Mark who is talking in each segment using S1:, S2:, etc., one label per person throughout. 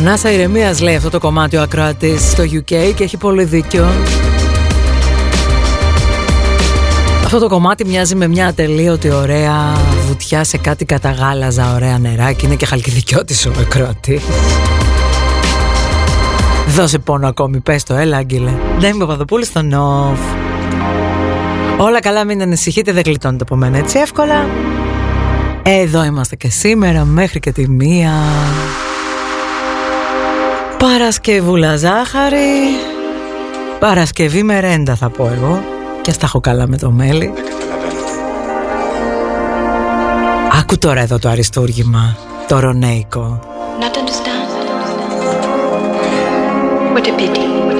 S1: Ανάσα ηρεμίας λέει αυτό το κομμάτι ο ακροατής στο UK και έχει πολύ δίκιο. Αυτό το κομμάτι μοιάζει με μια ατελείωτη ωραία βουτιά σε κάτι καταγάλαζα ωραία νεράκι. Είναι και χαλκιδικιώτης ο ακροατής. Δώσε πόνο ακόμη, πες το, έλα Άγγελε. Δεν είμαι Παπαδοπούλη στο νοφ. Όλα καλά, μην ανησυχείτε, δεν γλιτώνετε από μένα έτσι εύκολα. Εδώ είμαστε και σήμερα μέχρι και τη μία. Παρασκευούλα ζάχαρη. Παρασκευή μερέντα θα πω εγώ. Και στα έχω καλά με το μέλι. Άκου τώρα εδώ το αριστούργημα, το ρονέικο. Not understand. What a pity.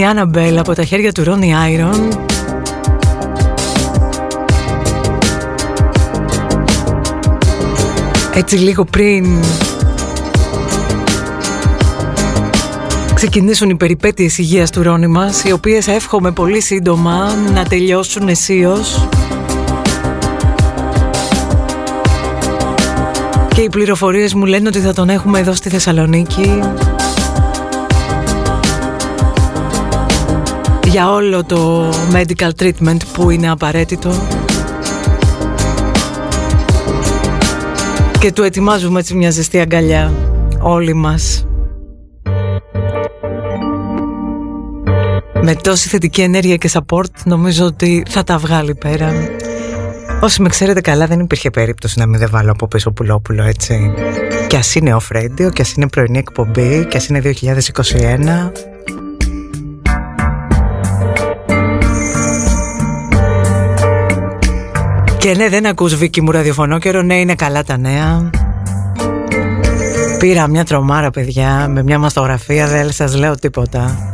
S2: Η Άννα από τα χέρια του Ρόνι Άιρον Έτσι λίγο πριν ξεκινήσουν οι περιπέτειες υγείας του Ρόνι μας οι οποίες εύχομαι πολύ σύντομα να τελειώσουν αισίως. Και οι πληροφορίες μου λένε ότι θα τον έχουμε εδώ στη Θεσσαλονίκη για όλο το medical treatment που είναι απαραίτητο. Και του ετοιμάζουμε έτσι μια ζεστή αγκαλιά όλοι μας. Με τόση θετική ενέργεια και support νομίζω ότι θα τα βγάλει πέρα. Όσοι με ξέρετε καλά δεν υπήρχε περίπτωση να μην δεν βάλω από πίσω πουλόπουλο έτσι. Κι ας είναι off radio, κι ας είναι πρωινή εκπομπή, κι ας είναι 2021 Και ναι, δεν ακούς Βίκυ μου ραδιοφωνό καιρό, ναι, είναι καλά τα νέα. Πήρα μια τρομάρα, παιδιά, με μια μαστογραφία, δεν σας λέω τίποτα.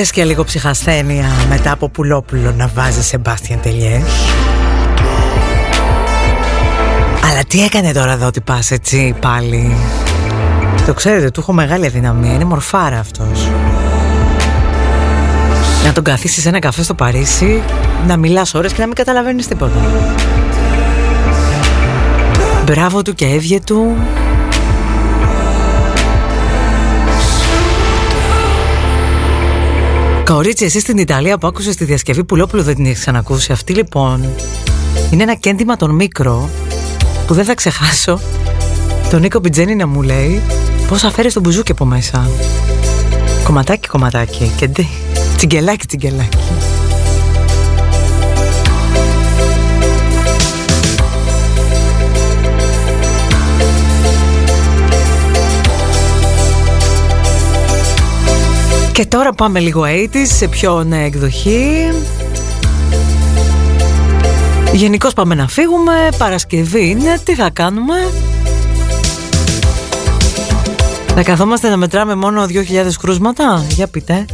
S1: Λες και λίγο ψυχασθένεια μετά από πουλόπουλο να βάζεις Σεμπάστιαν Τελιέ. Αλλά τι έκανε τώρα εδώ ότι πας έτσι πάλι; Το ξέρετε, του έχω μεγάλη αδυναμία. Είναι μορφάρα αυτός. Να τον καθίσεις σε ένα καφέ στο Παρίσι, να μιλάς ώρες και να μην καταλαβαίνεις τίποτα. Μπράβο του και έβγε του. Κορίτσι, εσύ στην Ιταλία που άκουσες τη διασκευή Πουλόπουλου δεν την έχεις ξανακούσει. Αυτή λοιπόν είναι ένα κέντημα τον μικρό που δεν θα ξεχάσω τον Νίκο Πιτζένη να μου λέει πώς αφαίρεις τον μπουζούκι από μέσα. Κομματάκι, κομματάκι. Και ντε, τσιγκελάκι, τσιγκελάκι. Και τώρα πάμε λίγο 80's σε πιο νέα εκδοχή. Γενικώς πάμε να φύγουμε Παρασκευή είναι Τι θα κάνουμε; Θα καθόμαστε να μετράμε μόνο 2.000 κρούσματα; Για πείτε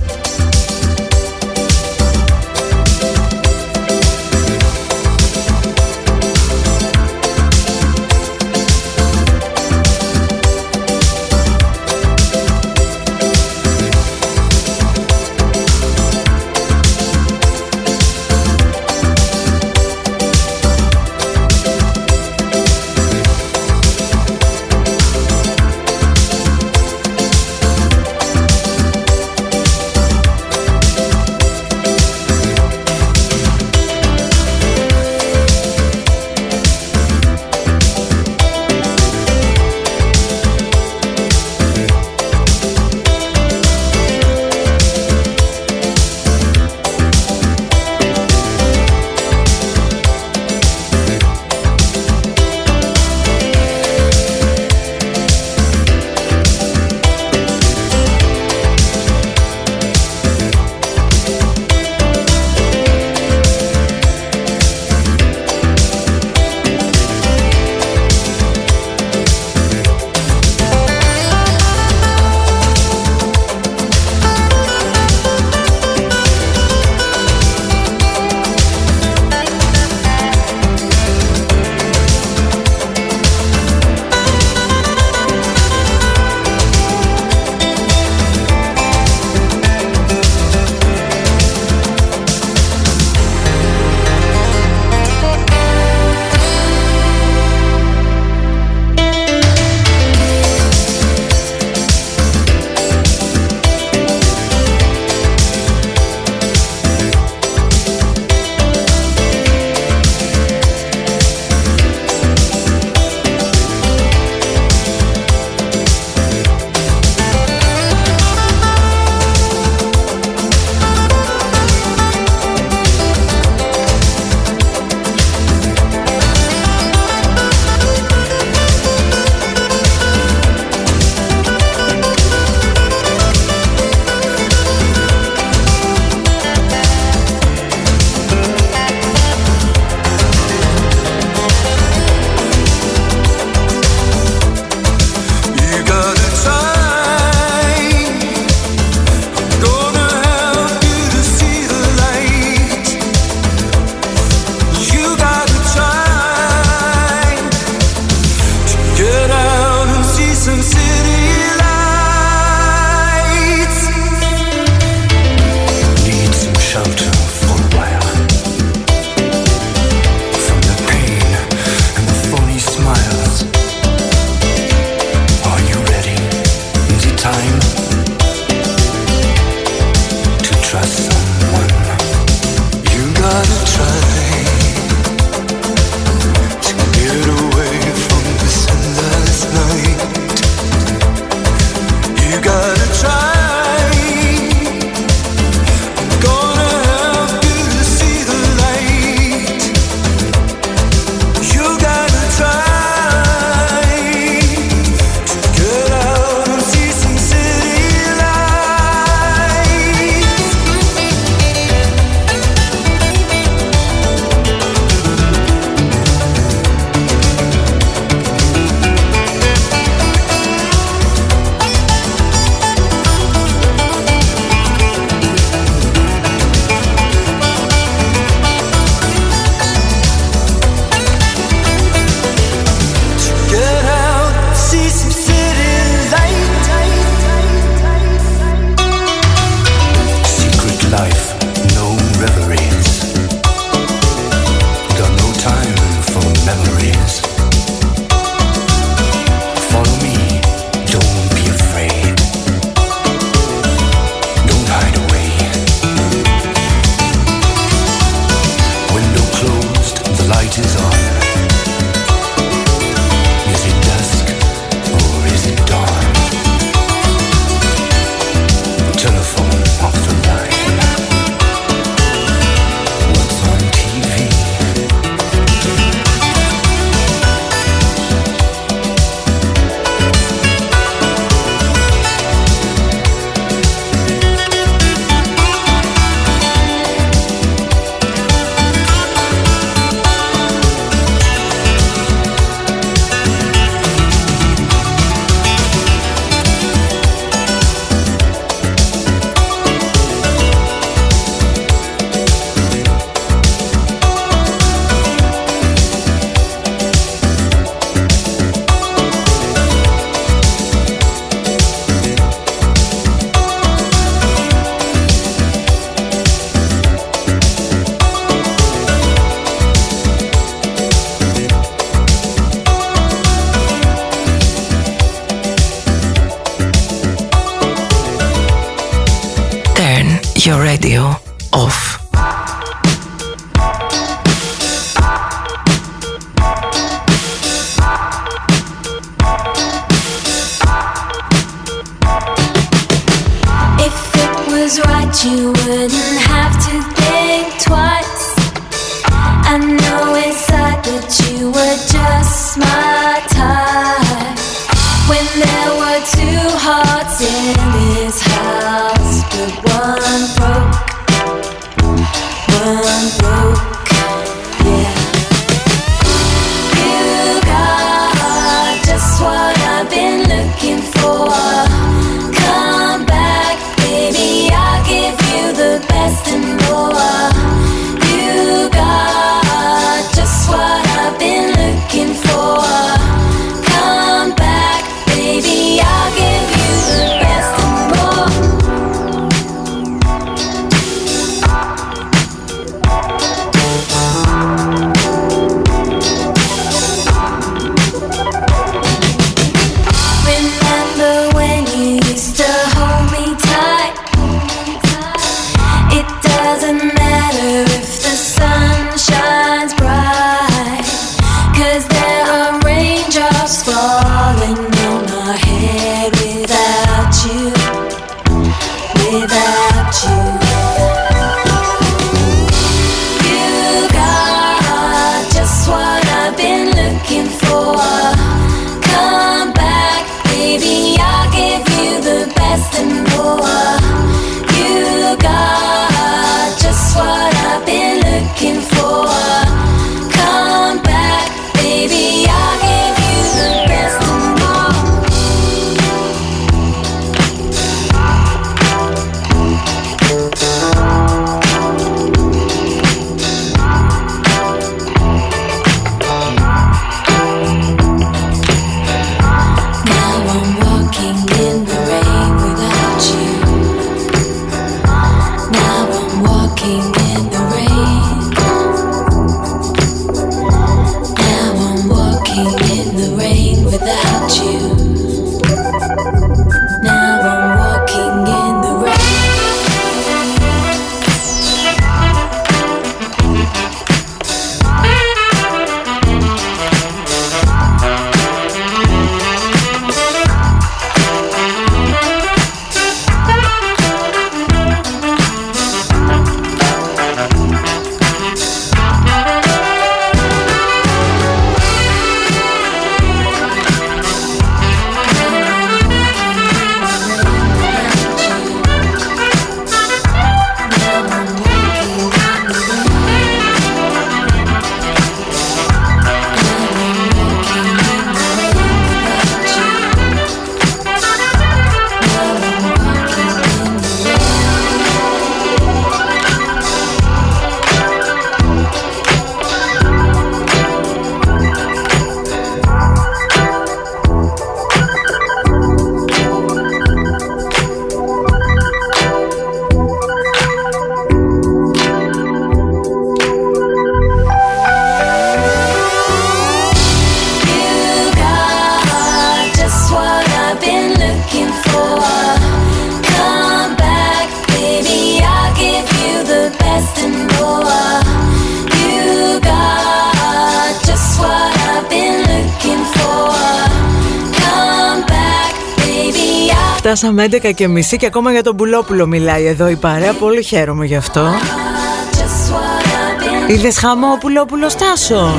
S1: Φτάσαμε 11 και μισή και ακόμα για τον Πουλόπουλο μιλάει εδώ η παρέα. Πολύ χαίρομαι γι' αυτό.
S3: just what I've been
S1: Είδες χαμό ο Πουλόπουλος Τάσος;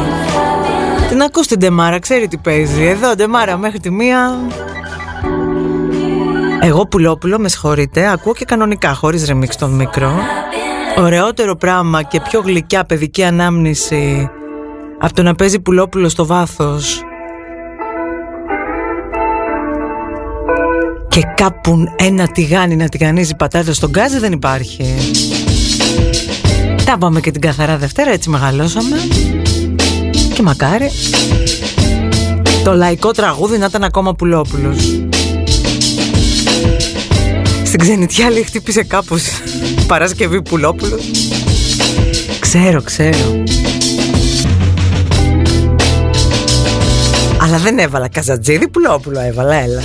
S1: Την ακούς την Ντεμάρα, ξέρει τι παίζει. Εδώ Ντεμάρα μέχρι τη μία. Εγώ Πουλόπουλο, με συγχωρείτε, ακούω και κανονικά, χωρίς ρεμίξ τον μικρό. Ωραιότερο πράγμα και πιο γλυκιά παιδική ανάμνηση από το να παίζει Πουλόπουλο στο βάθος. Και κάπου ένα τηγάνι να τηγανίζει πατάτα στον γκάζι δεν υπάρχει. Τα πάμε και την καθαρά Δευτέρα, έτσι μεγαλώσαμε. Και μακάρι το λαϊκό τραγούδι να ήταν ακόμα Πουλόπουλος. Στην ξενιτιά λέει χτύπησε κάπως Παρασκευή Πουλόπουλος. Ξέρω, ξέρω. Αλλά δεν έβαλα Καζατζίδη Πουλόπουλο, έβαλα, έλα.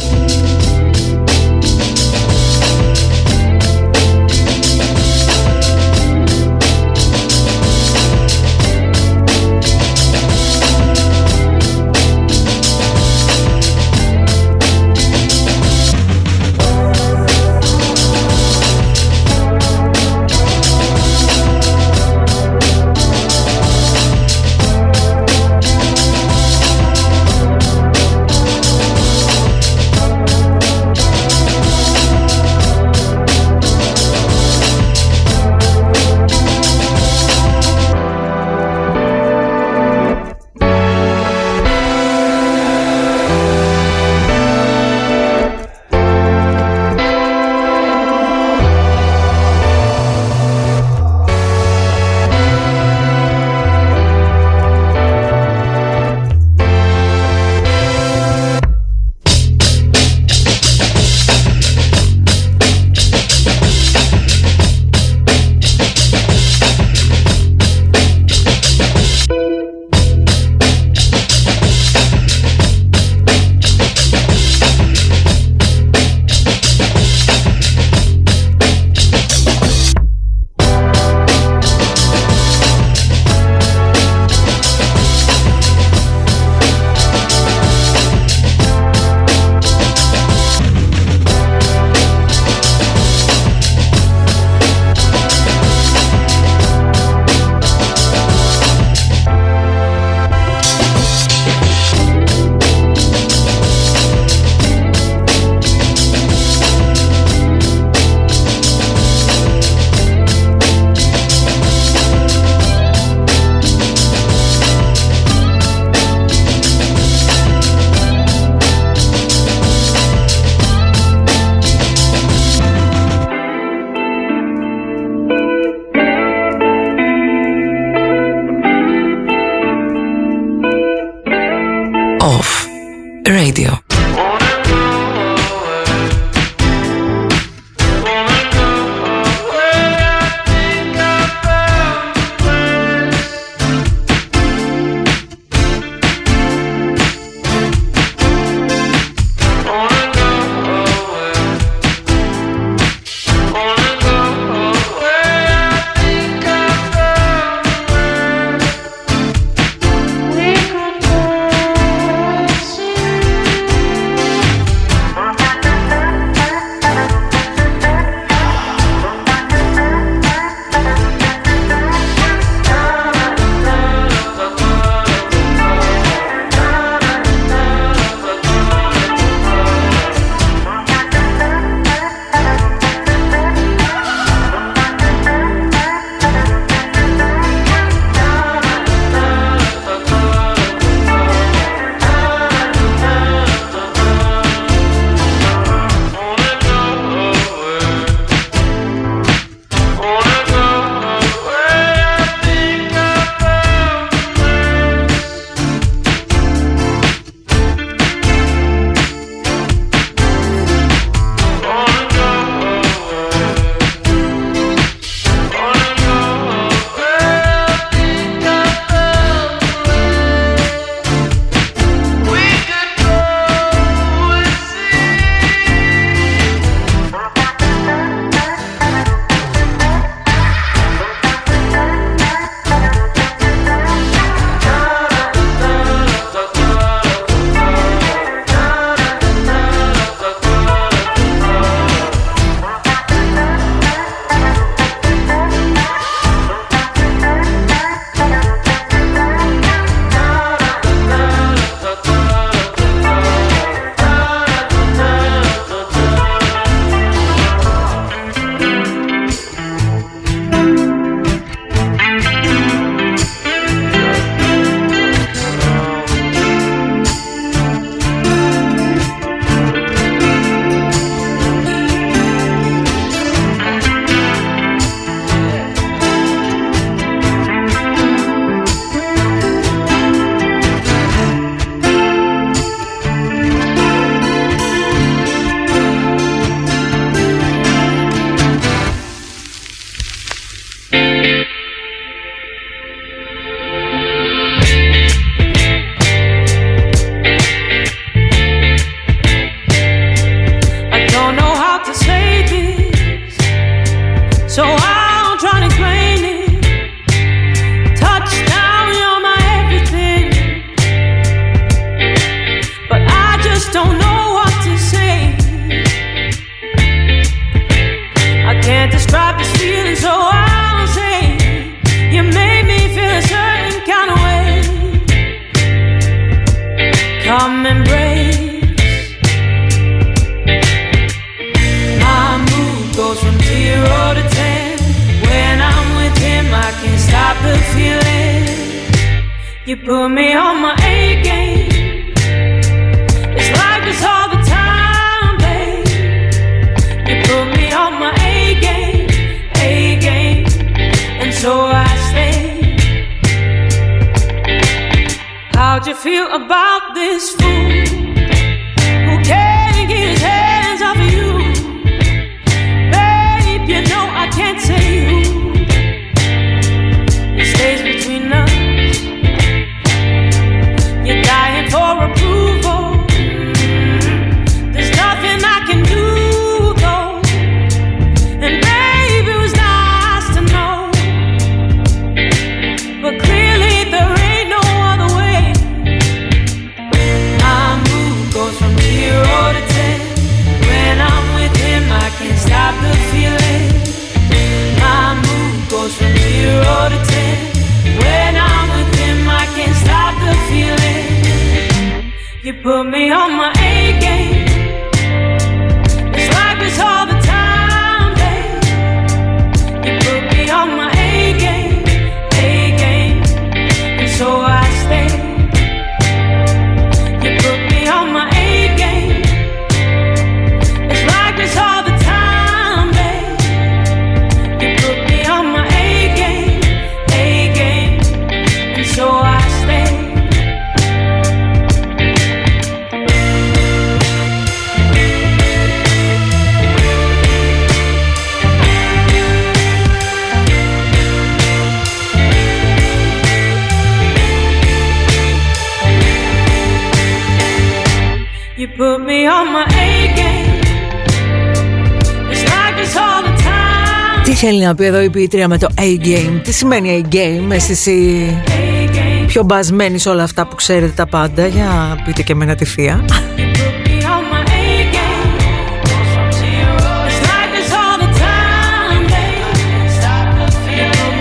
S4: θέλει να πει εδώ η ποιήτρια με το A-game. Τι σημαίνει A-game, Εσύ οι πιο μπασμένη σε όλα αυτά που ξέρετε τα πάντα. Για πείτε και εμένα τη θεία.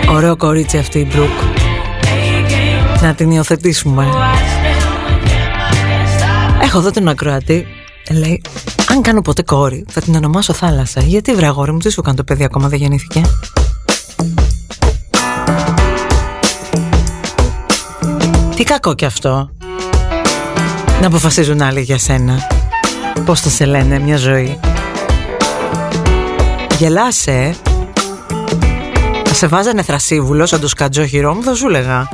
S4: Ωραίο κορίτσι αυτή η Μπρουκ. Να την υιοθετήσουμε. Έχω εδώ τον ακροατή. Λέει αν κάνω ποτέ κόρη, θα την ονομάσω θάλασσα. Γιατί βραγόρι μου, τι σου κάνει το παιδί ακόμα δεν γεννήθηκε; Τι κακό κι αυτό. Να αποφασίζουν άλλοι για σένα. Πώς θα σε λένε μια ζωή. Γελάσε. Θα σε βάζανε θρασίβουλος σαν το σκατζό χειρό μου, θα σου λέγα.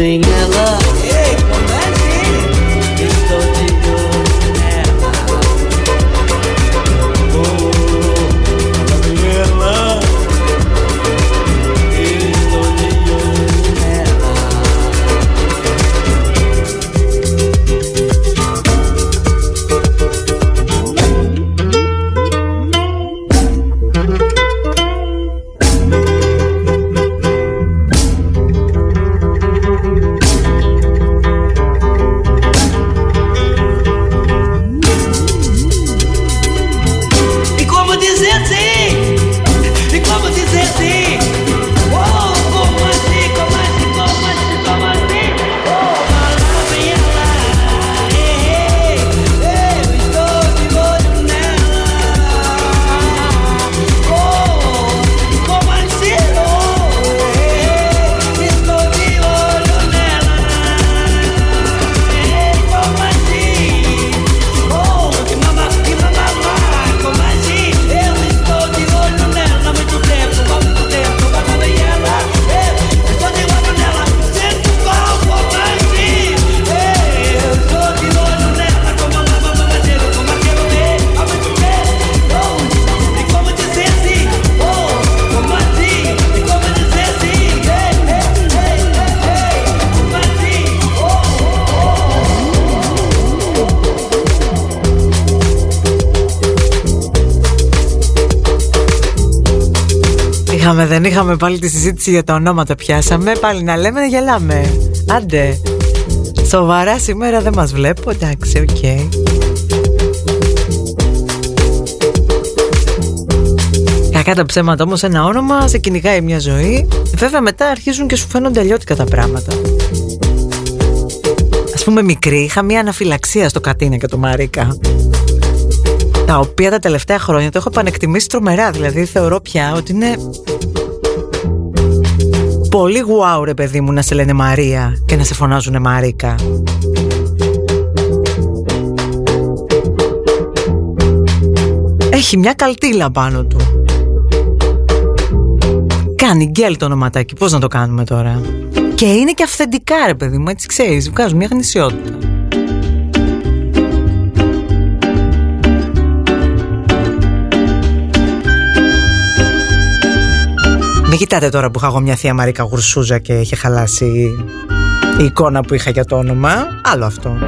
S1: thing πάλι τη συζήτηση για τα ονόματα πιάσαμε. Πάλι να λέμε να γελάμε. Άντε. Σοβαρά σήμερα δεν μας βλέπω. Εντάξει, okay. Κακά τα ψέματα όμως ένα όνομα σε κυνηγάει μια ζωή. Βέβαια μετά αρχίζουν και σου φαίνονται αλλιώτικα τα πράγματα. Ας πούμε μικρή είχα μια αναφυλαξία στο Κατίνα και το Μαρίκα τα οποία τα τελευταία χρόνια το έχω επανεκτιμήσει τρομερά. Δηλαδή θεωρώ πια ότι είναι πολύ γουάου ρε παιδί μου να σε λένε Μαρία και να σε φωνάζουν Μαρίκα. Έχει μια καλτήλα πάνω του. Κάνει γκέλ το ονοματάκι. Πώς να το κάνουμε τώρα; Και είναι και αυθεντικά ρε παιδί μου Έτσι ξέρεις. Βγάζουν μια γνησιότητα Μην κοιτάτε τώρα που είχα εγώ μια θεία Μαρίκα Γουρσούζα και είχε χαλάσει η εικόνα που είχα για το όνομα. Άλλο αυτό.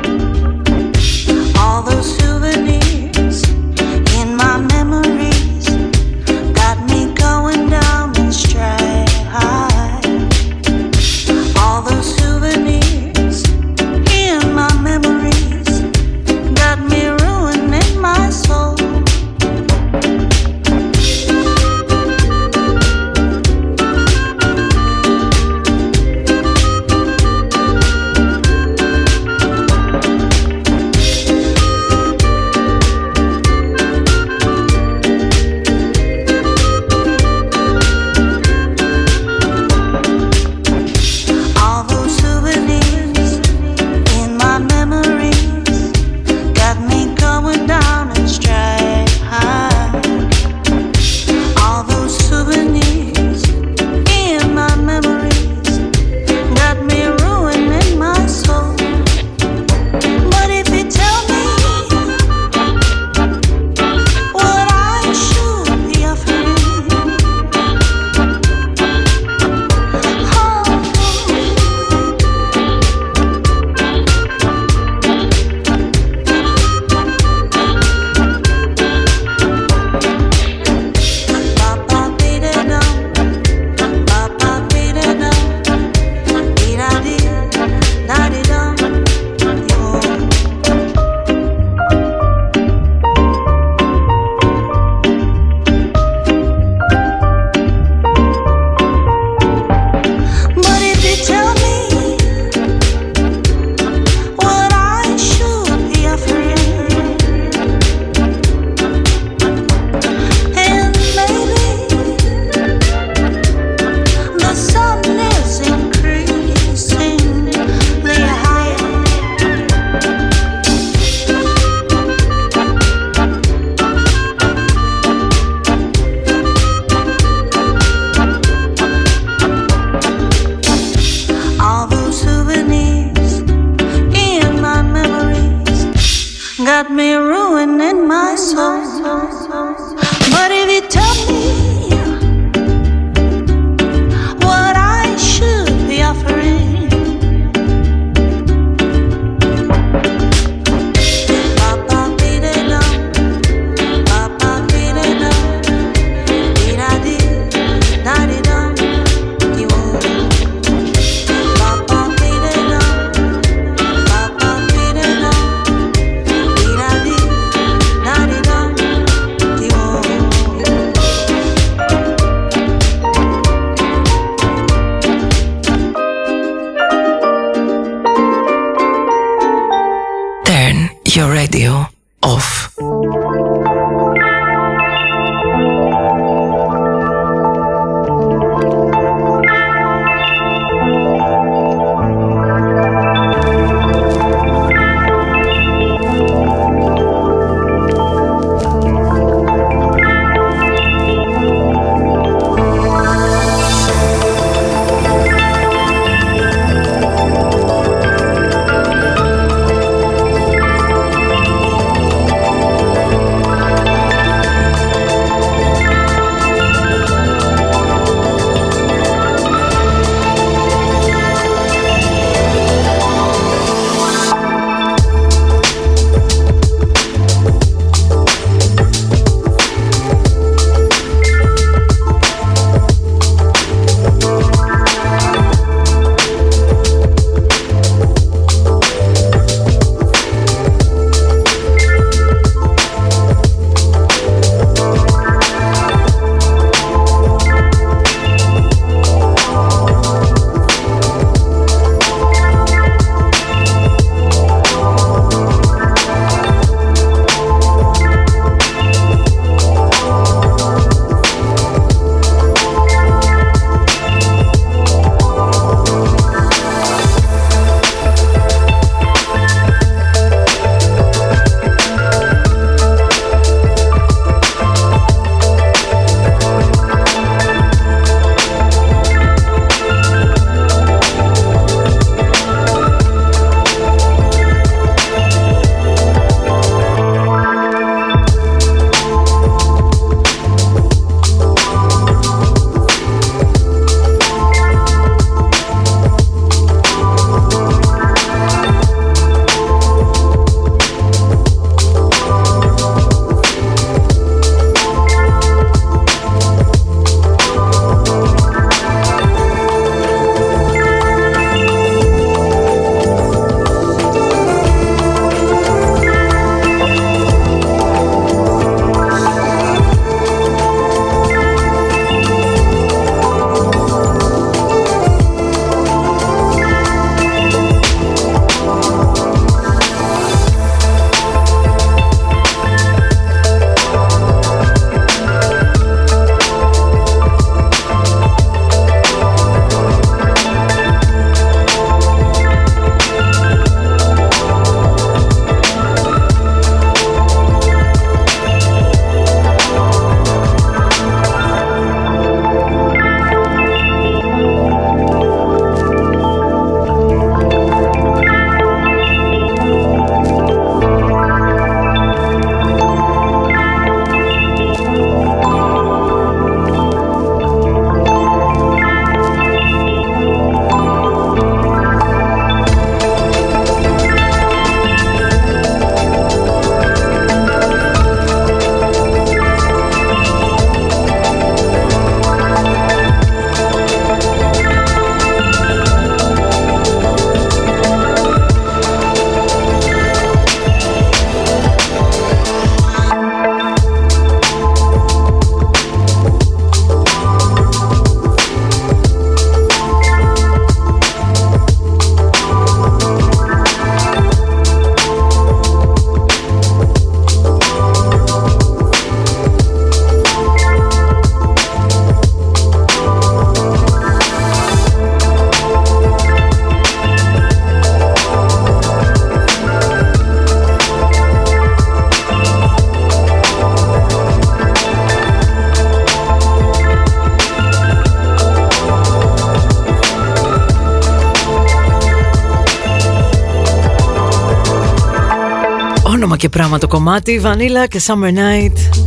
S1: Και πράγμα το κομμάτι, Vanilla και Summer Night.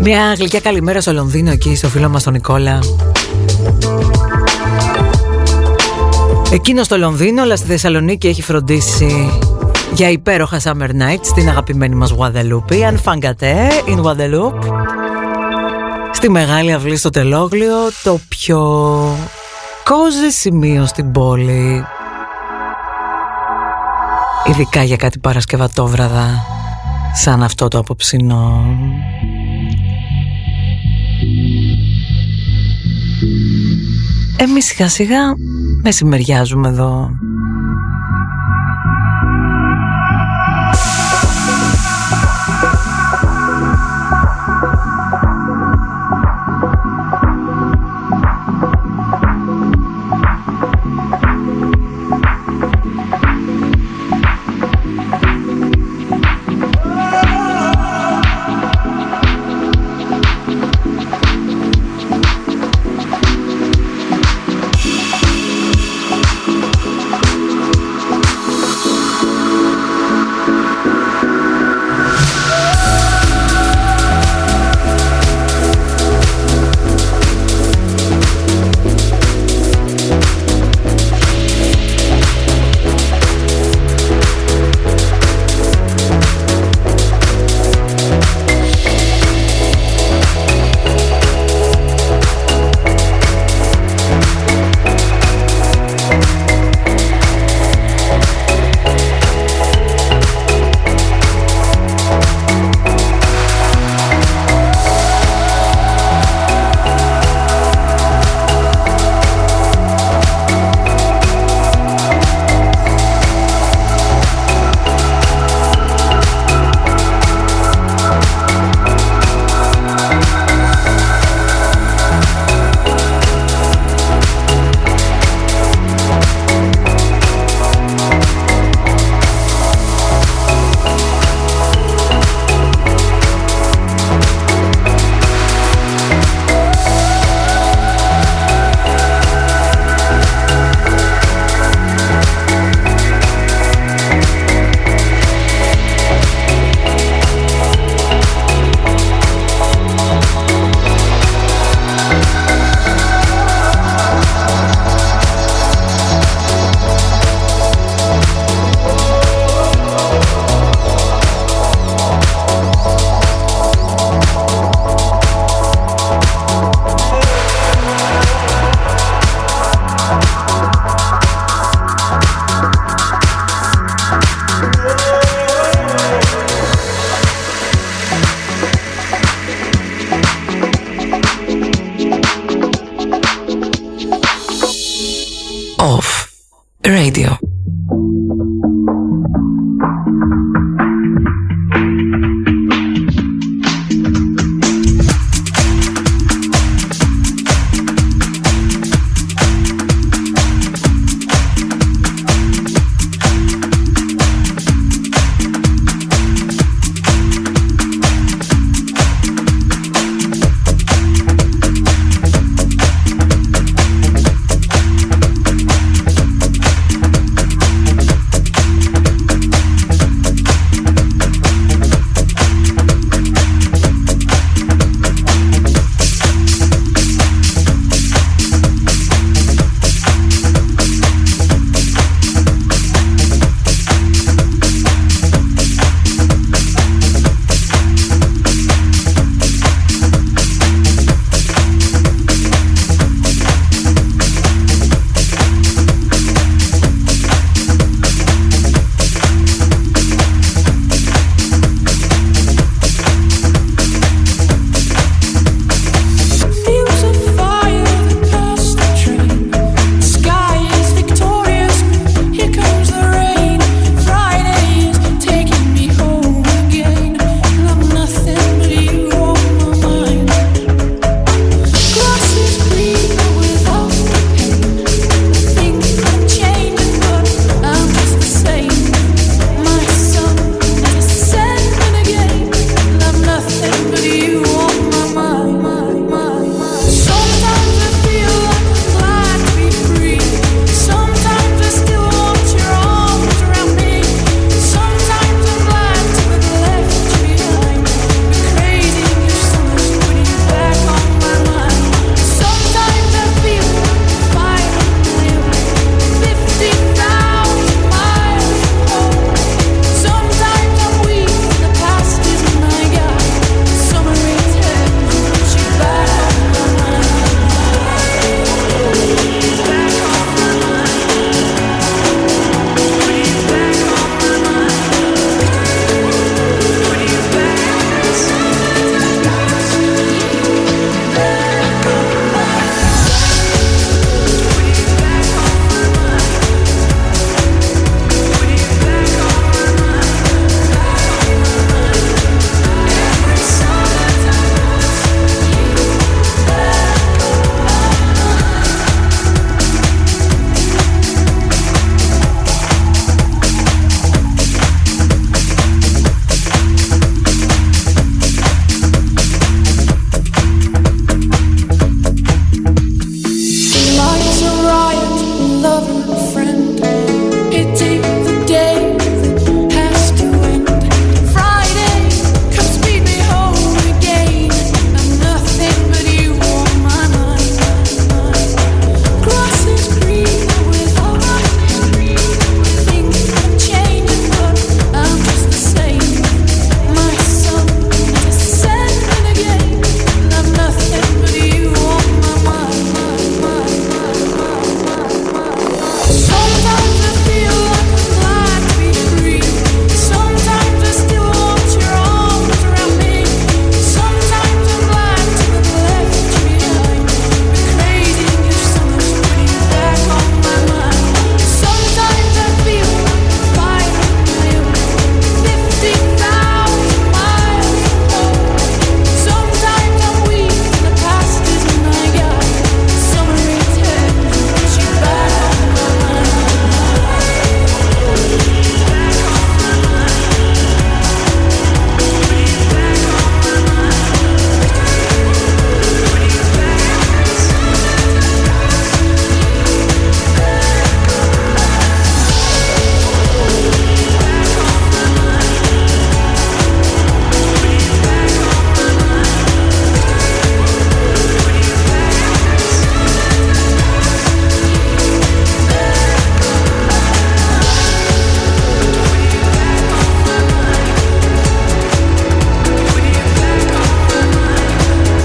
S1: Μια γλυκιά καλημέρα στο Λονδίνο εκεί, στο φίλο μας τον Νικόλα. Εκείνος στο Λονδίνο, αλλά στη Θεσσαλονίκη έχει φροντίσει για υπέροχα Summer Night στην αγαπημένη μας Guadeloupe. Αν φαγκατέ, in Guadeloupe. Στη μεγάλη αυλή στο Τελόγλιο, το πιο κόζε σημείο στην πόλη. Ειδικά για κάτι Παρασκευατόβραδα σαν αυτό το απόψινό. Εμείς σιγά σιγά μεσημεριάζουμε εδώ.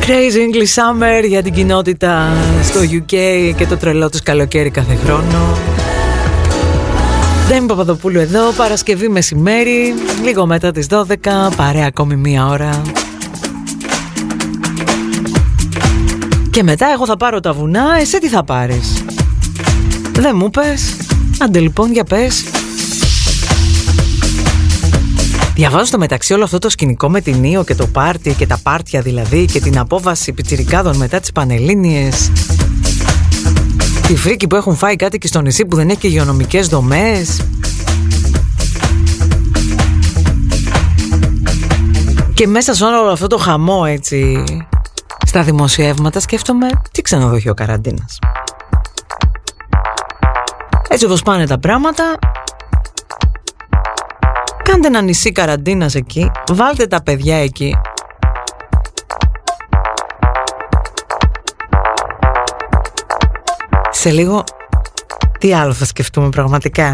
S1: Crazy English Summer για την κοινότητα στο UK και το τρελό τους καλοκαίρι κάθε χρόνο. Ντέμι Παπαδοπούλου εδώ, Παρασκευή μεσημέρι, λίγο μετά τις 12, παρέα ακόμη μία ώρα. Και μετά εγώ θα πάρω τα βουνά, εσύ τι θα πάρεις; Δεν μου πες. Άντε λοιπόν για πες. Διαβάζω στο μεταξύ όλο αυτό το σκηνικό με την Ήο και το πάρτι και τα πάρτια δηλαδή και την απόβαση πιτσιρικάδων μετά τις Πανελλήνιες. Τη φρίκη που έχουν φάει κάτι και στο νησί που δεν έχει και υγειονομικές δομές. Και μέσα σε όλο αυτό το χαμό έτσι στα δημοσιεύματα σκέφτομαι τι ξενοδοχείο καραντίνας. Έτσι όπως πάνε τα πράγματα Κάντε ένα νησί καραντίνας εκεί. Βάλτε τα παιδιά εκεί. Σε λίγο Τι άλλο θα σκεφτούμε πραγματικά;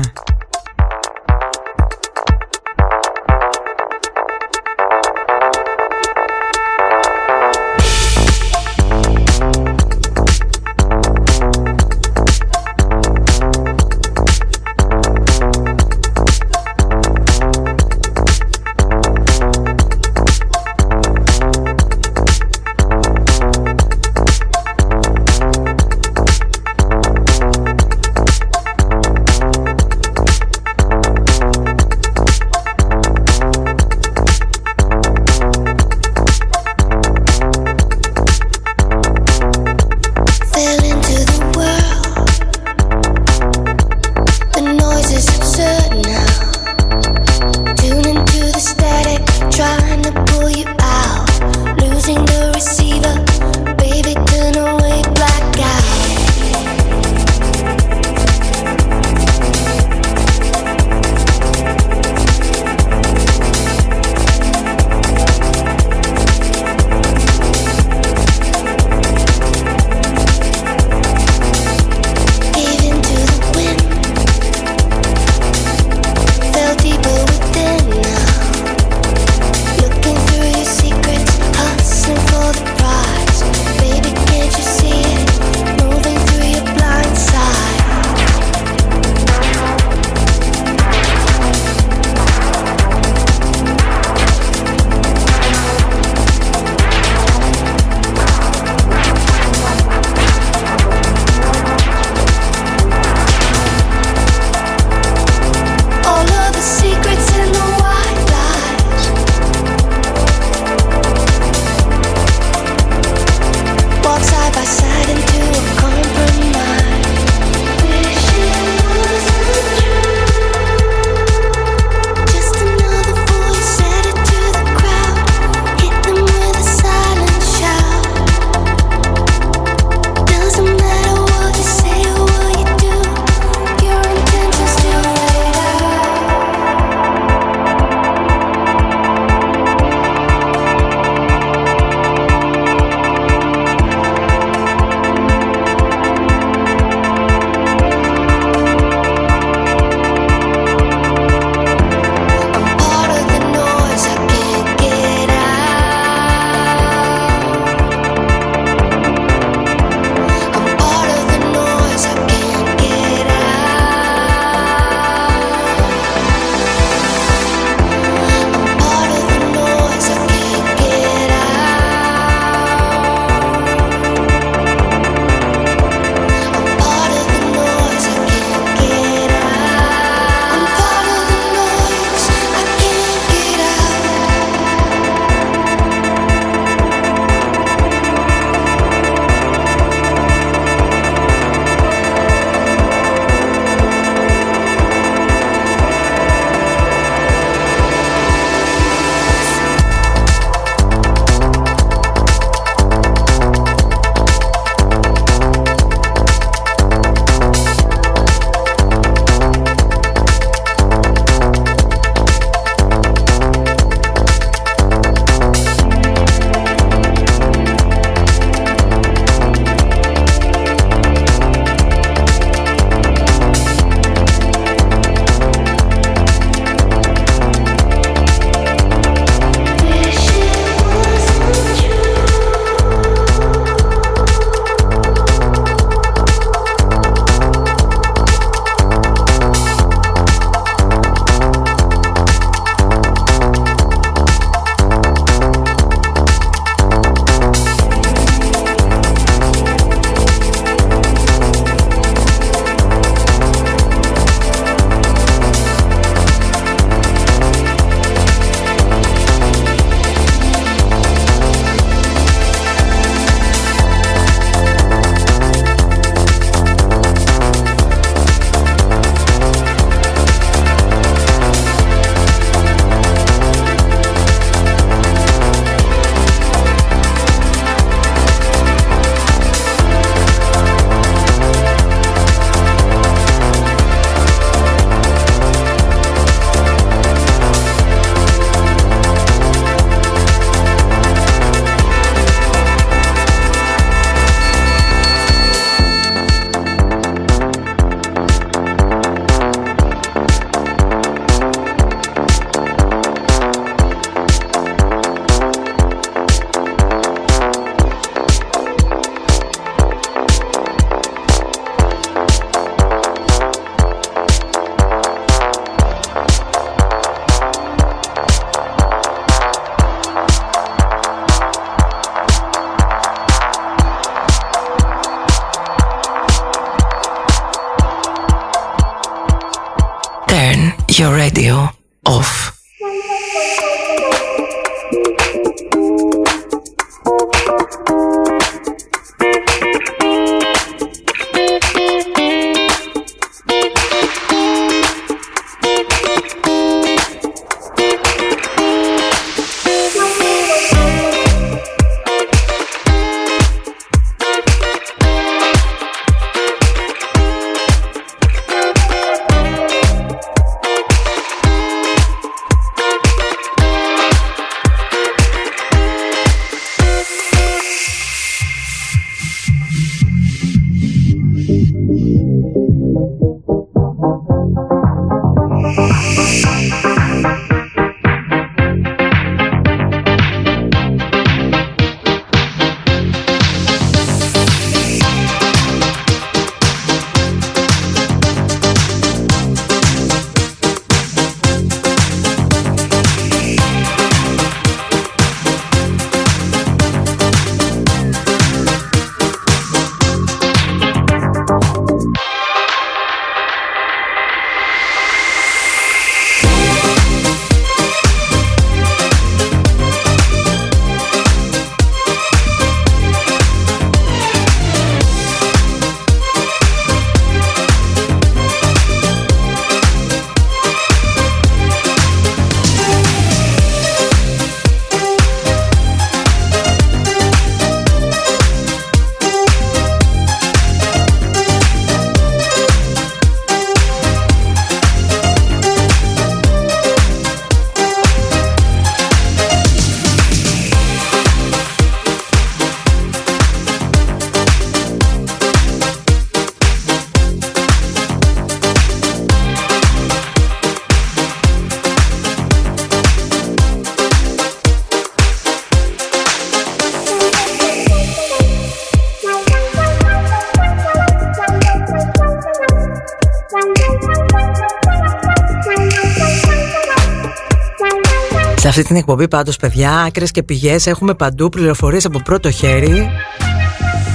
S1: Αυτή την εκπομπή πάντως παιδιά άκρες και πηγές. Έχουμε παντού πληροφορίες από πρώτο χέρι.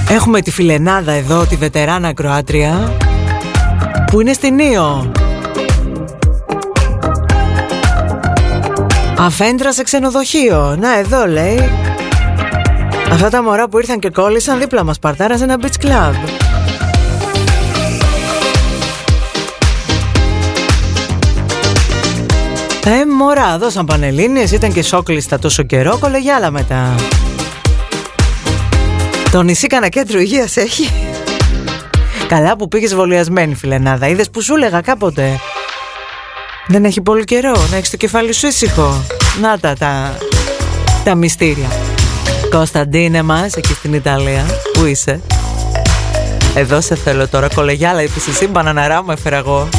S1: Έχουμε τη φιλενάδα εδώ Τη βετεράνα Κροάτρια Που είναι στην Ήο Αφέντρα σε ξενοδοχείο. Να εδώ λέει. Αυτά τα μωρά που ήρθαν και κόλλησαν Δίπλα μας παρτάρα σε ένα beach club Ε, μωρά, δώσαν πανελλήνιες, ήταν και σόκλιστα τόσο καιρό, κολεγιάλα μετά. Το νησί κανένα κέντρο υγείας έχει. Καλά που πήγες βολιασμένη φιλενάδα, είδες που σου έλεγα κάποτε. Δεν έχει πολύ καιρό, να έχεις το κεφάλι σου ήσυχο. Να τα, τα, τα μυστήρια. Κωνσταντίνε μας, εκεί στην Ιταλία, που είσαι; Εδώ σε θέλω τώρα, κολεγιάλα, είπες εσύ, μπαναναρά μου έφερα εγώ.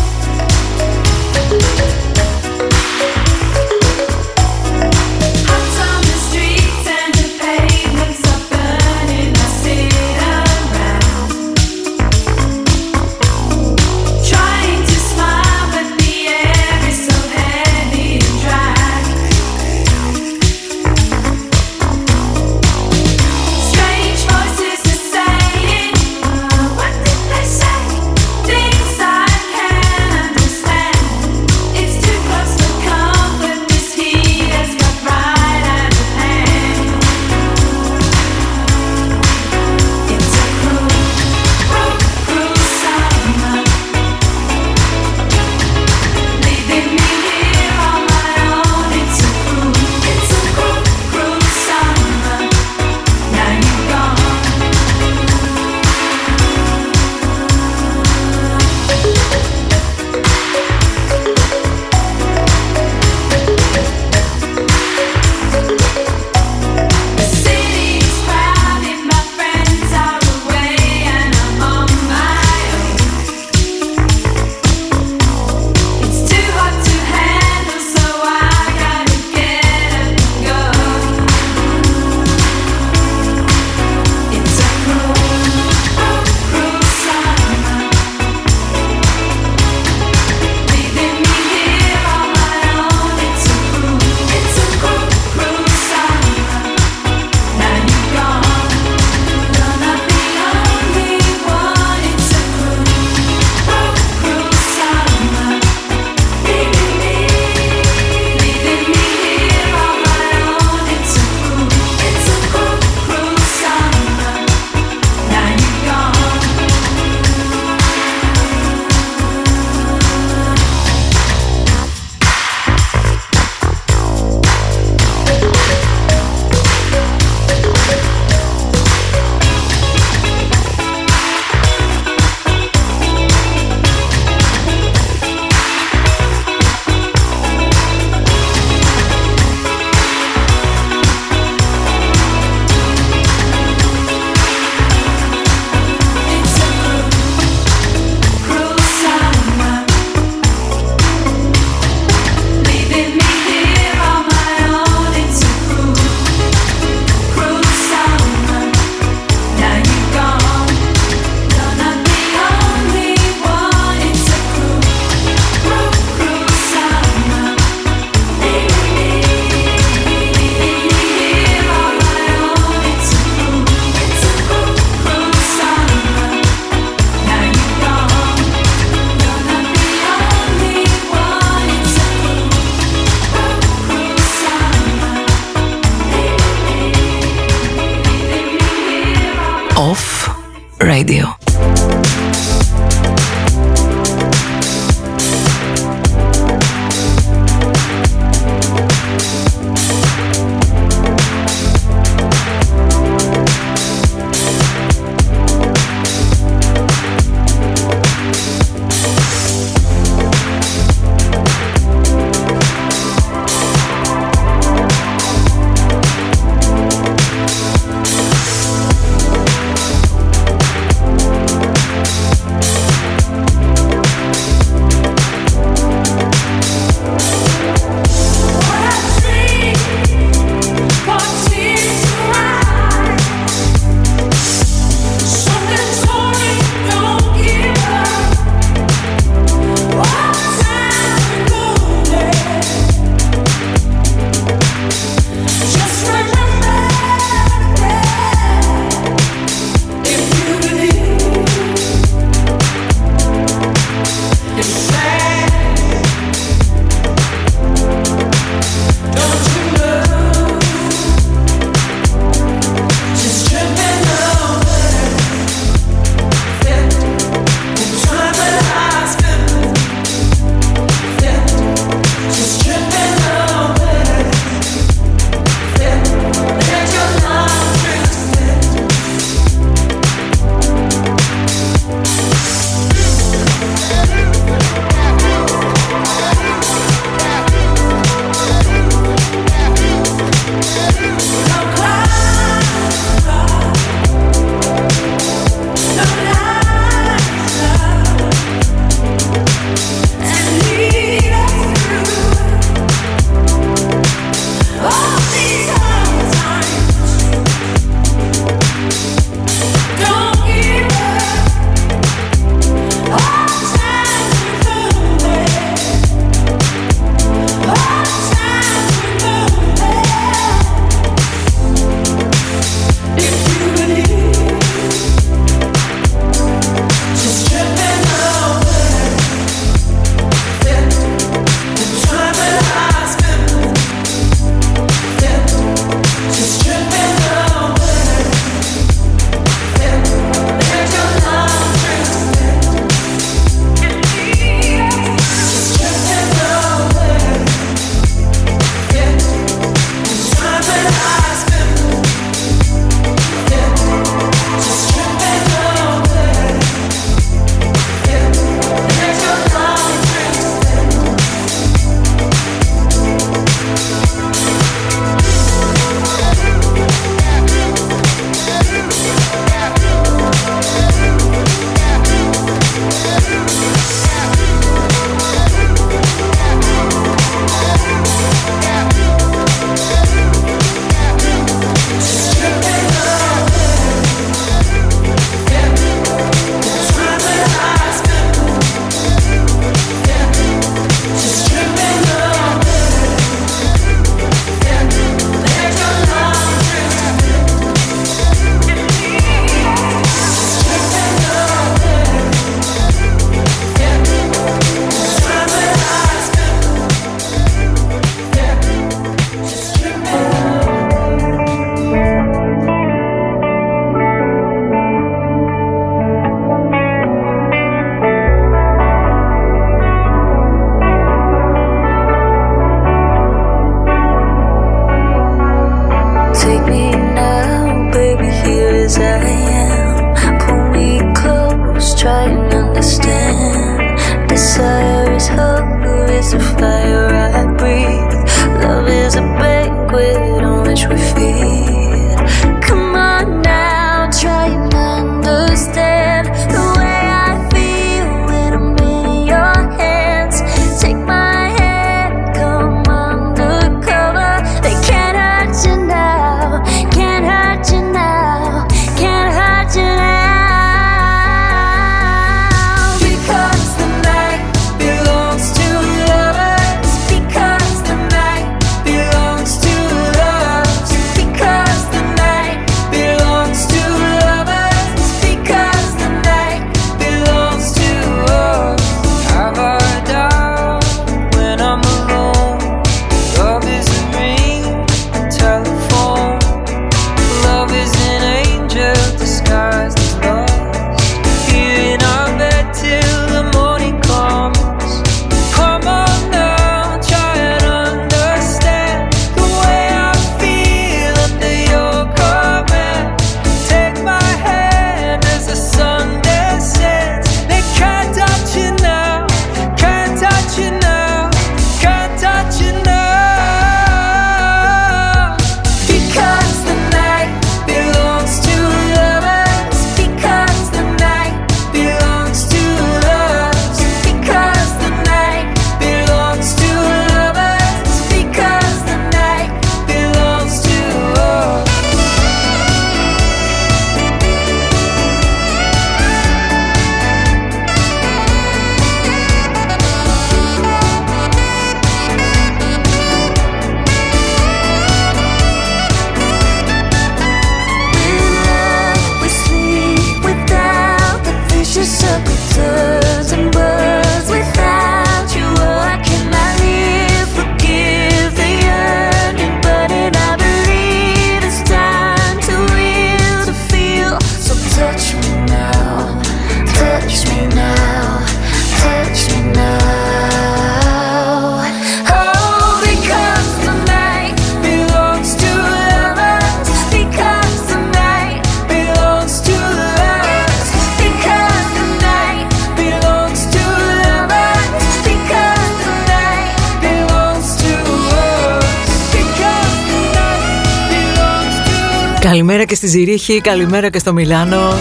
S5: καλημέρα και στο Μιλάνο.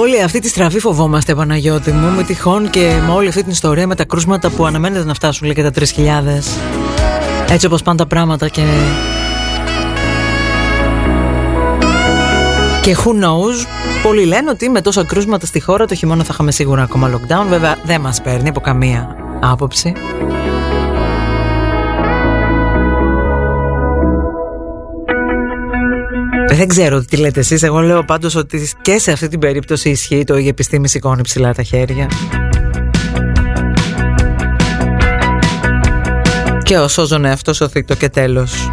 S5: Όλη αυτή τη στραβή φοβόμαστε, Παναγιώτη μου, με τυχόν και με όλη αυτή την ιστορία με τα κρούσματα που αναμένεται να φτάσουν λέει και τα 3.000. Έτσι όπως πάνε τα πράγματα και... Και who knows, πολλοί λένε ότι με τόσα κρούσματα στη χώρα το χειμώνα θα είχαμε σίγουρα ακόμα lockdown. Βέβαια δεν μας παίρνει από καμία άποψη. Δεν ξέρω τι λέτε εσείς, εγώ λέω πάντως ότι και σε αυτή την περίπτωση ισχύει το «Η επιστήμη σηκώνει ψηλά τα χέρια». Και ο σώζον εαυτός και τέλος.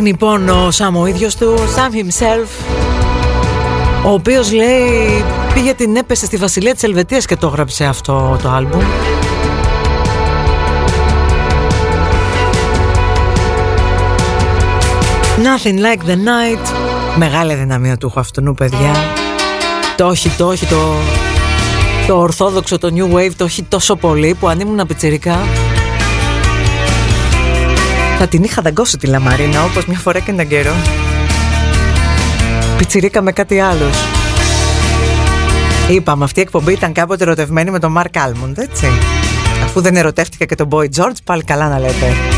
S5: Είναι λοιπόν ο Σάμ ο ίδιος του, Sam himself,
S6: ο οποίος λέει πήγε την έπεσε στη βασιλεία της Ελβετίας και το έγραψε αυτό το άλμπουμ. Nothing like the night. Μεγάλη δυναμία του έχω αυτού, παιδιά. Το όχι, το όχι, το, το ορθόδοξο, το new wave, το όχι τόσο πολύ που αν ήμουν πιτσιρικά θα την είχα δαγκώσει τη Λαμαρίνα όπως μια φορά και έναν καιρό. Πιτσιρίκα με κάτι άλλος. Είπαμε αυτή η εκπομπή ήταν κάποτε ερωτευμένη με τον Μαρκ Άλμοντ, έτσι. Αφού δεν ερωτεύτηκα και τον Boy George πάλι καλά να λέτε.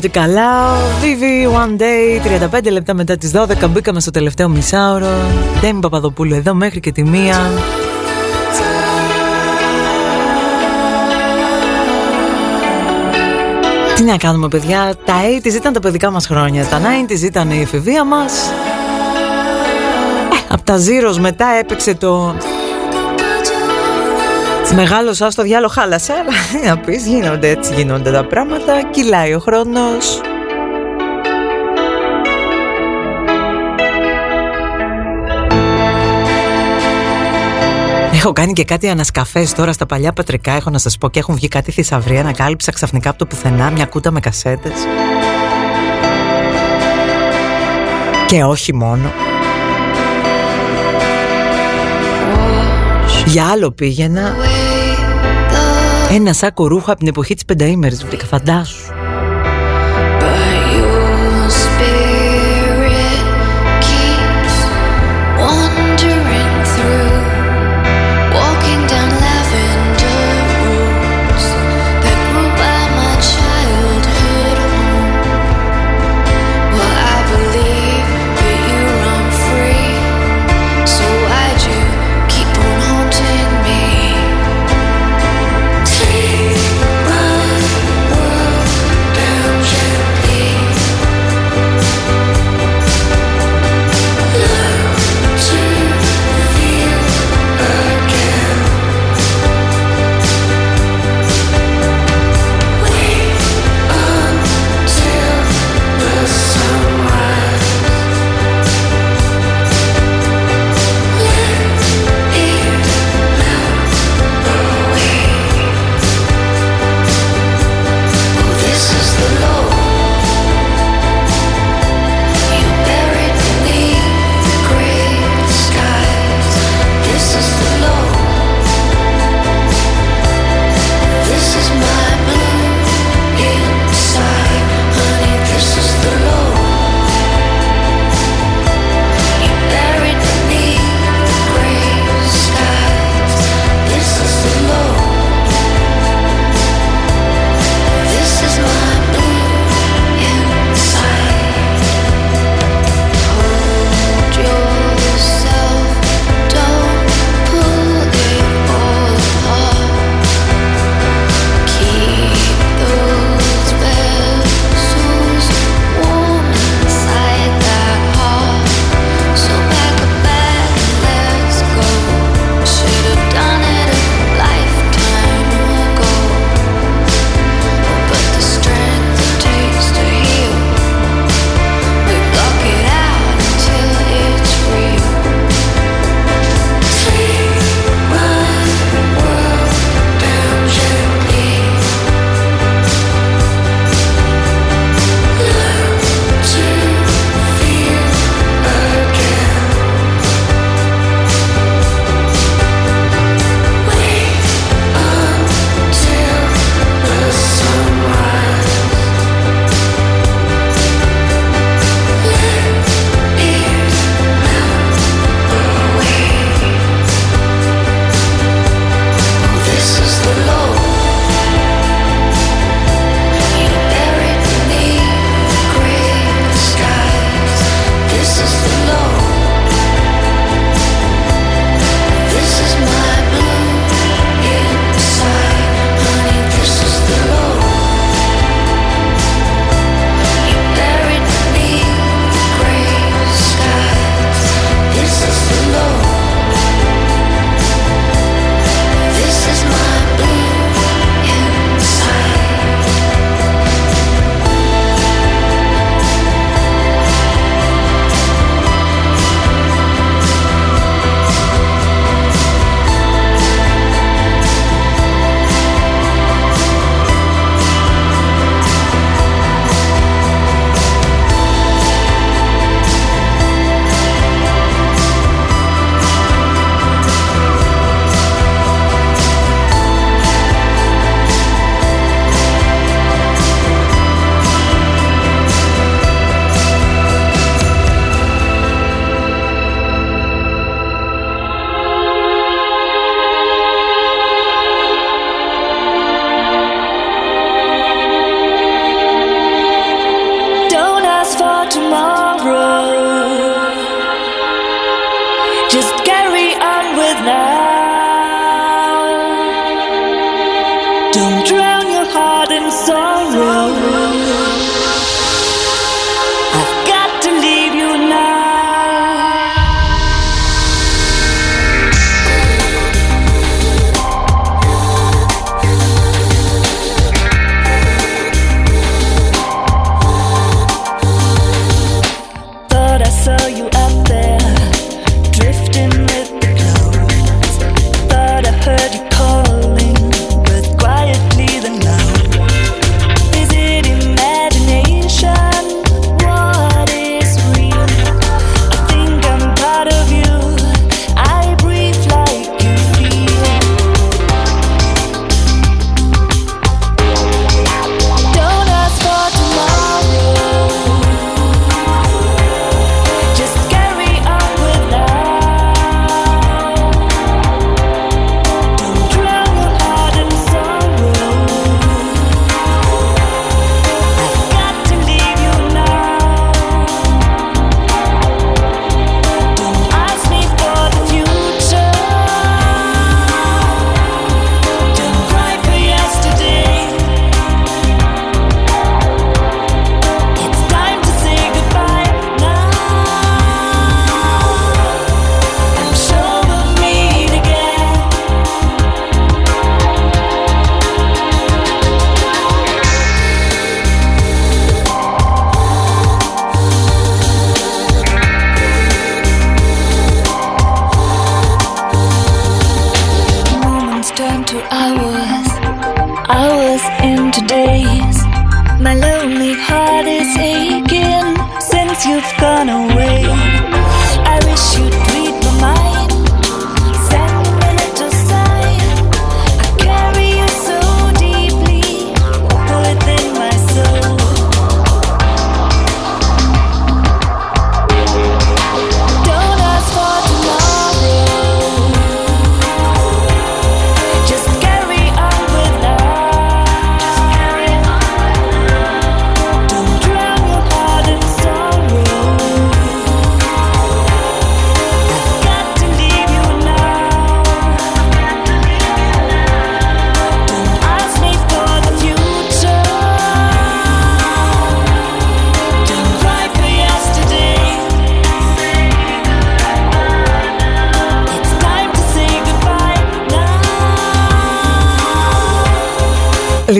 S1: Τι ωραία, τι καλά. Vivi One Day, 35 λεπτά μετά τις 12. Μπήκαμε στο τελευταίο μισάωρο. Ντέμι Παπαδοπούλου εδώ μέχρι και τη μία. Τι να κάνουμε παιδιά, τα 80's ήταν τα παιδικά μας χρόνια, τα 90's ήταν η εφηβεία μας. Ε, από τα Zeros μετά έπαιξε το... Μεγάλο σας το διάλογο χάλασε, αλλά να πεις γίνονται έτσι γίνονται τα πράγματα, κυλάει ο χρόνος. Έχω κάνει και κάτι ανασκαφές τώρα στα παλιά πατρικά, έχω να σας πω και έχουν βγει κάτι θησαυρία, ανακάλυψα ξαφνικά από το πουθενά μια κούτα με κασέτες. Και όχι μόνο. Για άλλο πήγαινα ένα σάκο ρούχα από την εποχή της πενταήμερης βρήκα, φαντάσου.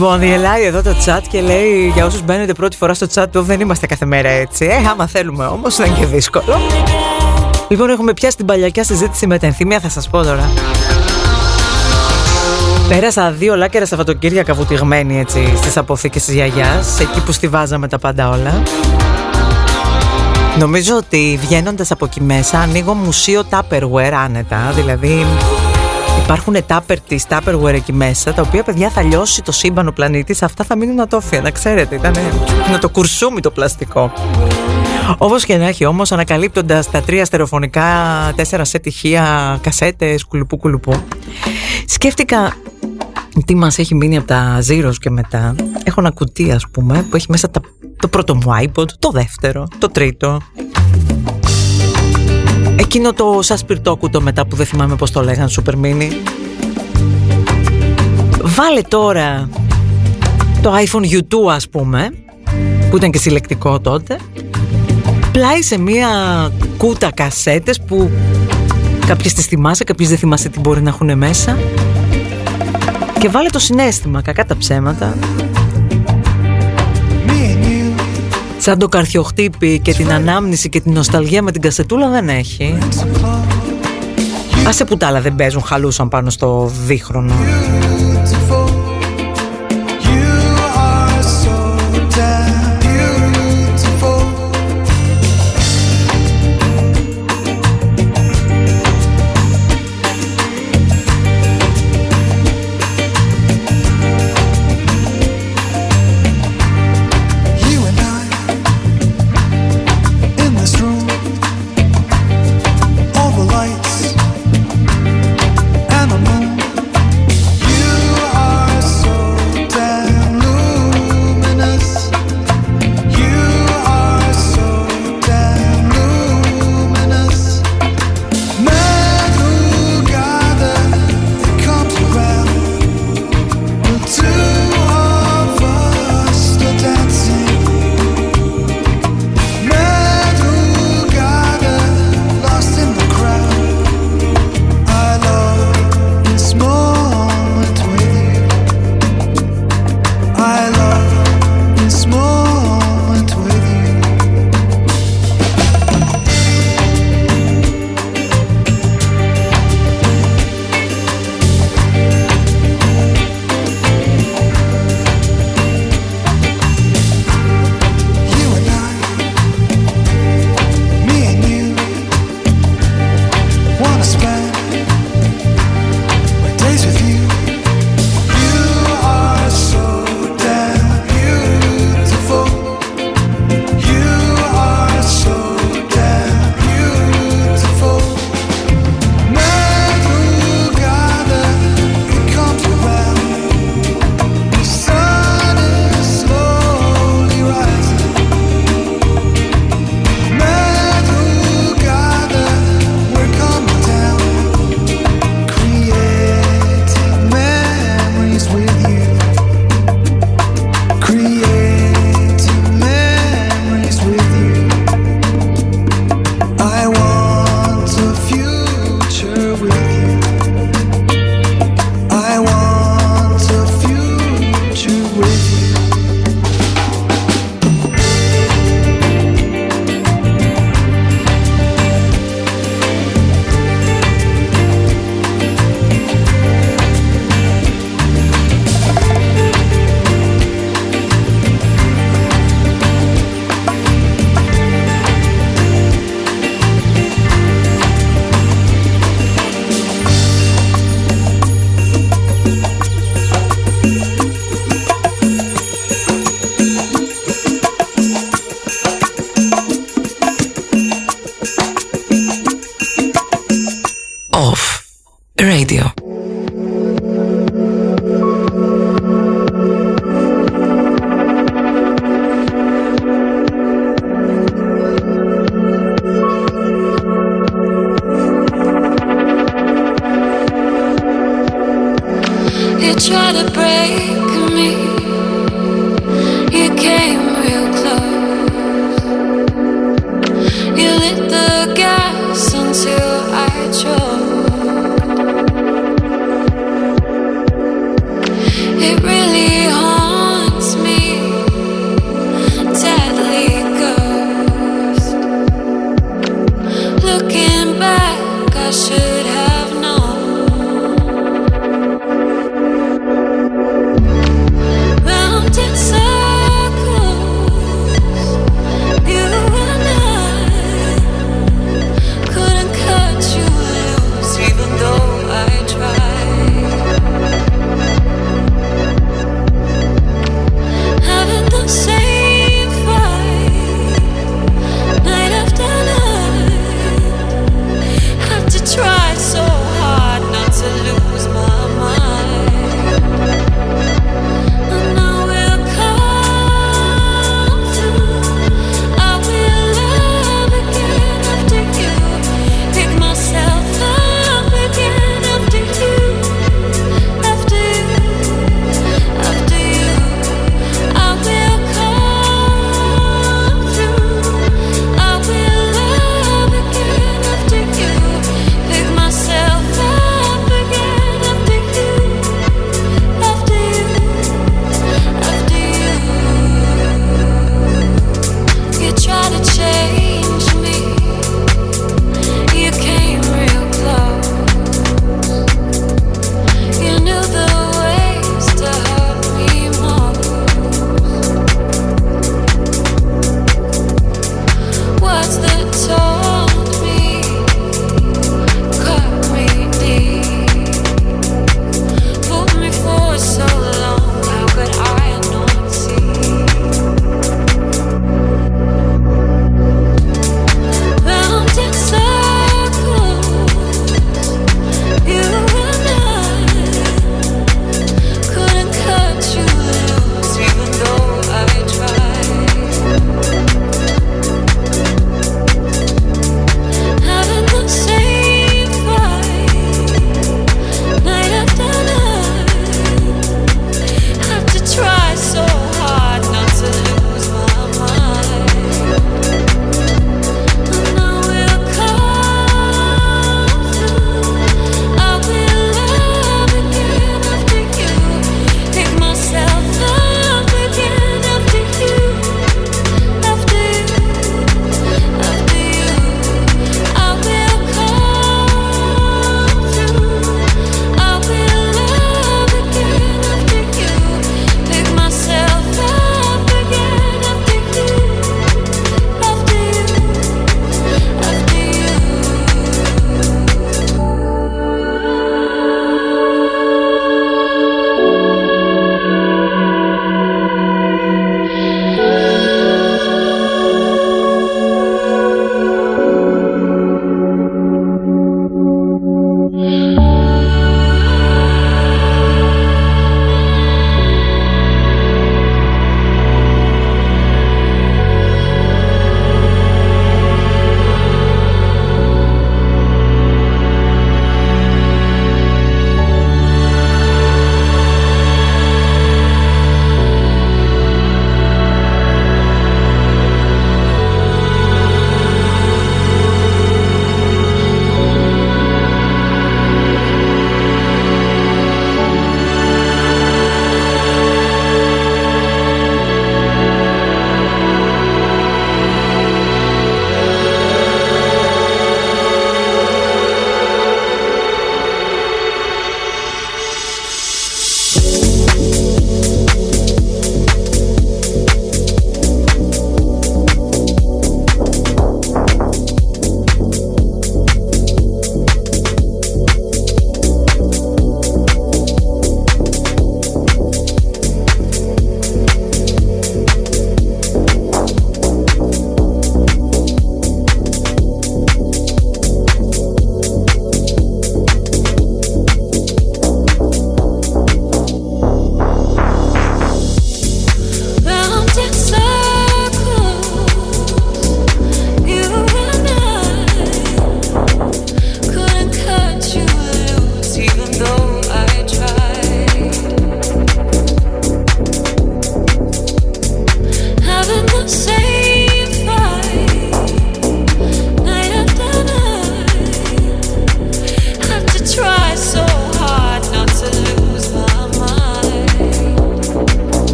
S1: Λοιπόν, η Ελάη εδώ το chat και λέει για όσους μπαίνετε πρώτη φορά στο chat του δεν είμαστε κάθε μέρα έτσι. Ε, άμα θέλουμε όμως, δεν είναι και δύσκολο. Λοιπόν, έχουμε πιάσει την παλιακιά συζήτηση με τα ενθύμια, θα σας πω τώρα. Πέρασα δύο λάκερα Σαββατοκύριακα βουτυγμένη έτσι στις αποθήκες της γιαγιάς, εκεί που στηβάζαμε τα πάντα όλα. Νομίζω ότι βγαίνοντας από εκεί μέσα ανοίγω μουσείο Tupperware άνετα, δηλαδή υπάρχουν τάπερ τη Tupperware εκεί μέσα, τα οποία παιδιά θα λιώσει το σύμπαν ο πλανήτης. Αυτά θα μείνουν ατόφια, να ξέρετε. Ήταν να το κουρσούμι το πλαστικό. Όπως και να έχει όμως, ανακαλύπτοντας τα τρία στερεοφωνικά, τέσσερα σε τυχεία, κασέτες, κουλουπού κουλουπού, σκέφτηκα τι μας έχει μείνει από τα Zeros και μετά. Έχω ένα κουτί, ας πούμε, που έχει μέσα τα, το πρώτο μου iPod, το δεύτερο, το τρίτο. Εκείνο το σαν σπιρτόκουτο μετά που δεν θυμάμαι πώς το λέγανε, Super Mini. Βάλε τώρα το iPhone U2 ας πούμε, που ήταν και συλλεκτικό τότε, πλάι σε μία κούτα κασέτες που κάποιες τις θυμάσαι, κάποιες δεν θυμάσαι τι μπορεί να έχουν μέσα και βάλε το συνέστημα, κακά τα ψέματα. Σαν το καρδιοχτύπη και την ανάμνηση και την νοσταλγία με την κασετούλα δεν έχει. Άσε που τα άλλα δεν παίζουν χαλούσαν πάνω στο δίχρονο.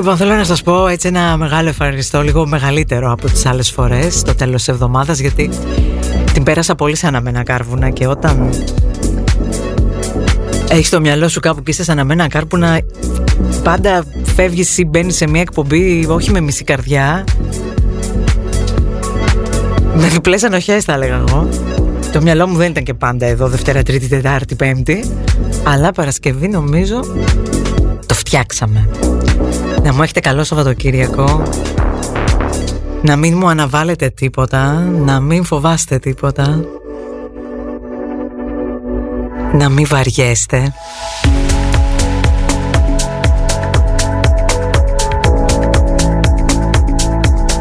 S1: Λοιπόν, θέλω να σας πω έτσι ένα μεγάλο ευχαριστώ, λίγο μεγαλύτερο από τις άλλες φορές, το τέλος της εβδομάδας, γιατί την πέρασα πολύ σαν αναμένα κάρβουνα και όταν έχεις το μυαλό σου κάπου και είσαι σαν αναμένα κάρπουνα, πάντα φεύγεις ή μπαίνεις σε μια εκπομπή, όχι με μισή καρδιά, με διπλές ανοχές θα έλεγα εγώ. Το μυαλό μου δεν ήταν και πάντα εδώ, Δευτέρα, Τρίτη, Τετάρτη, Πέμπτη, αλλά Παρασκευή νομίζω το φτιάξαμε. Να μου έχετε καλό Σαββατοκύριακο. Να μην μου αναβάλλετε τίποτα. Να μην φοβάστε τίποτα. Να μην βαριέστε.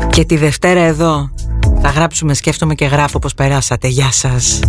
S1: Και τη Δευτέρα εδώ Θα γράψουμε σκέφτομαι και γράφω πως περάσατε Γεια σας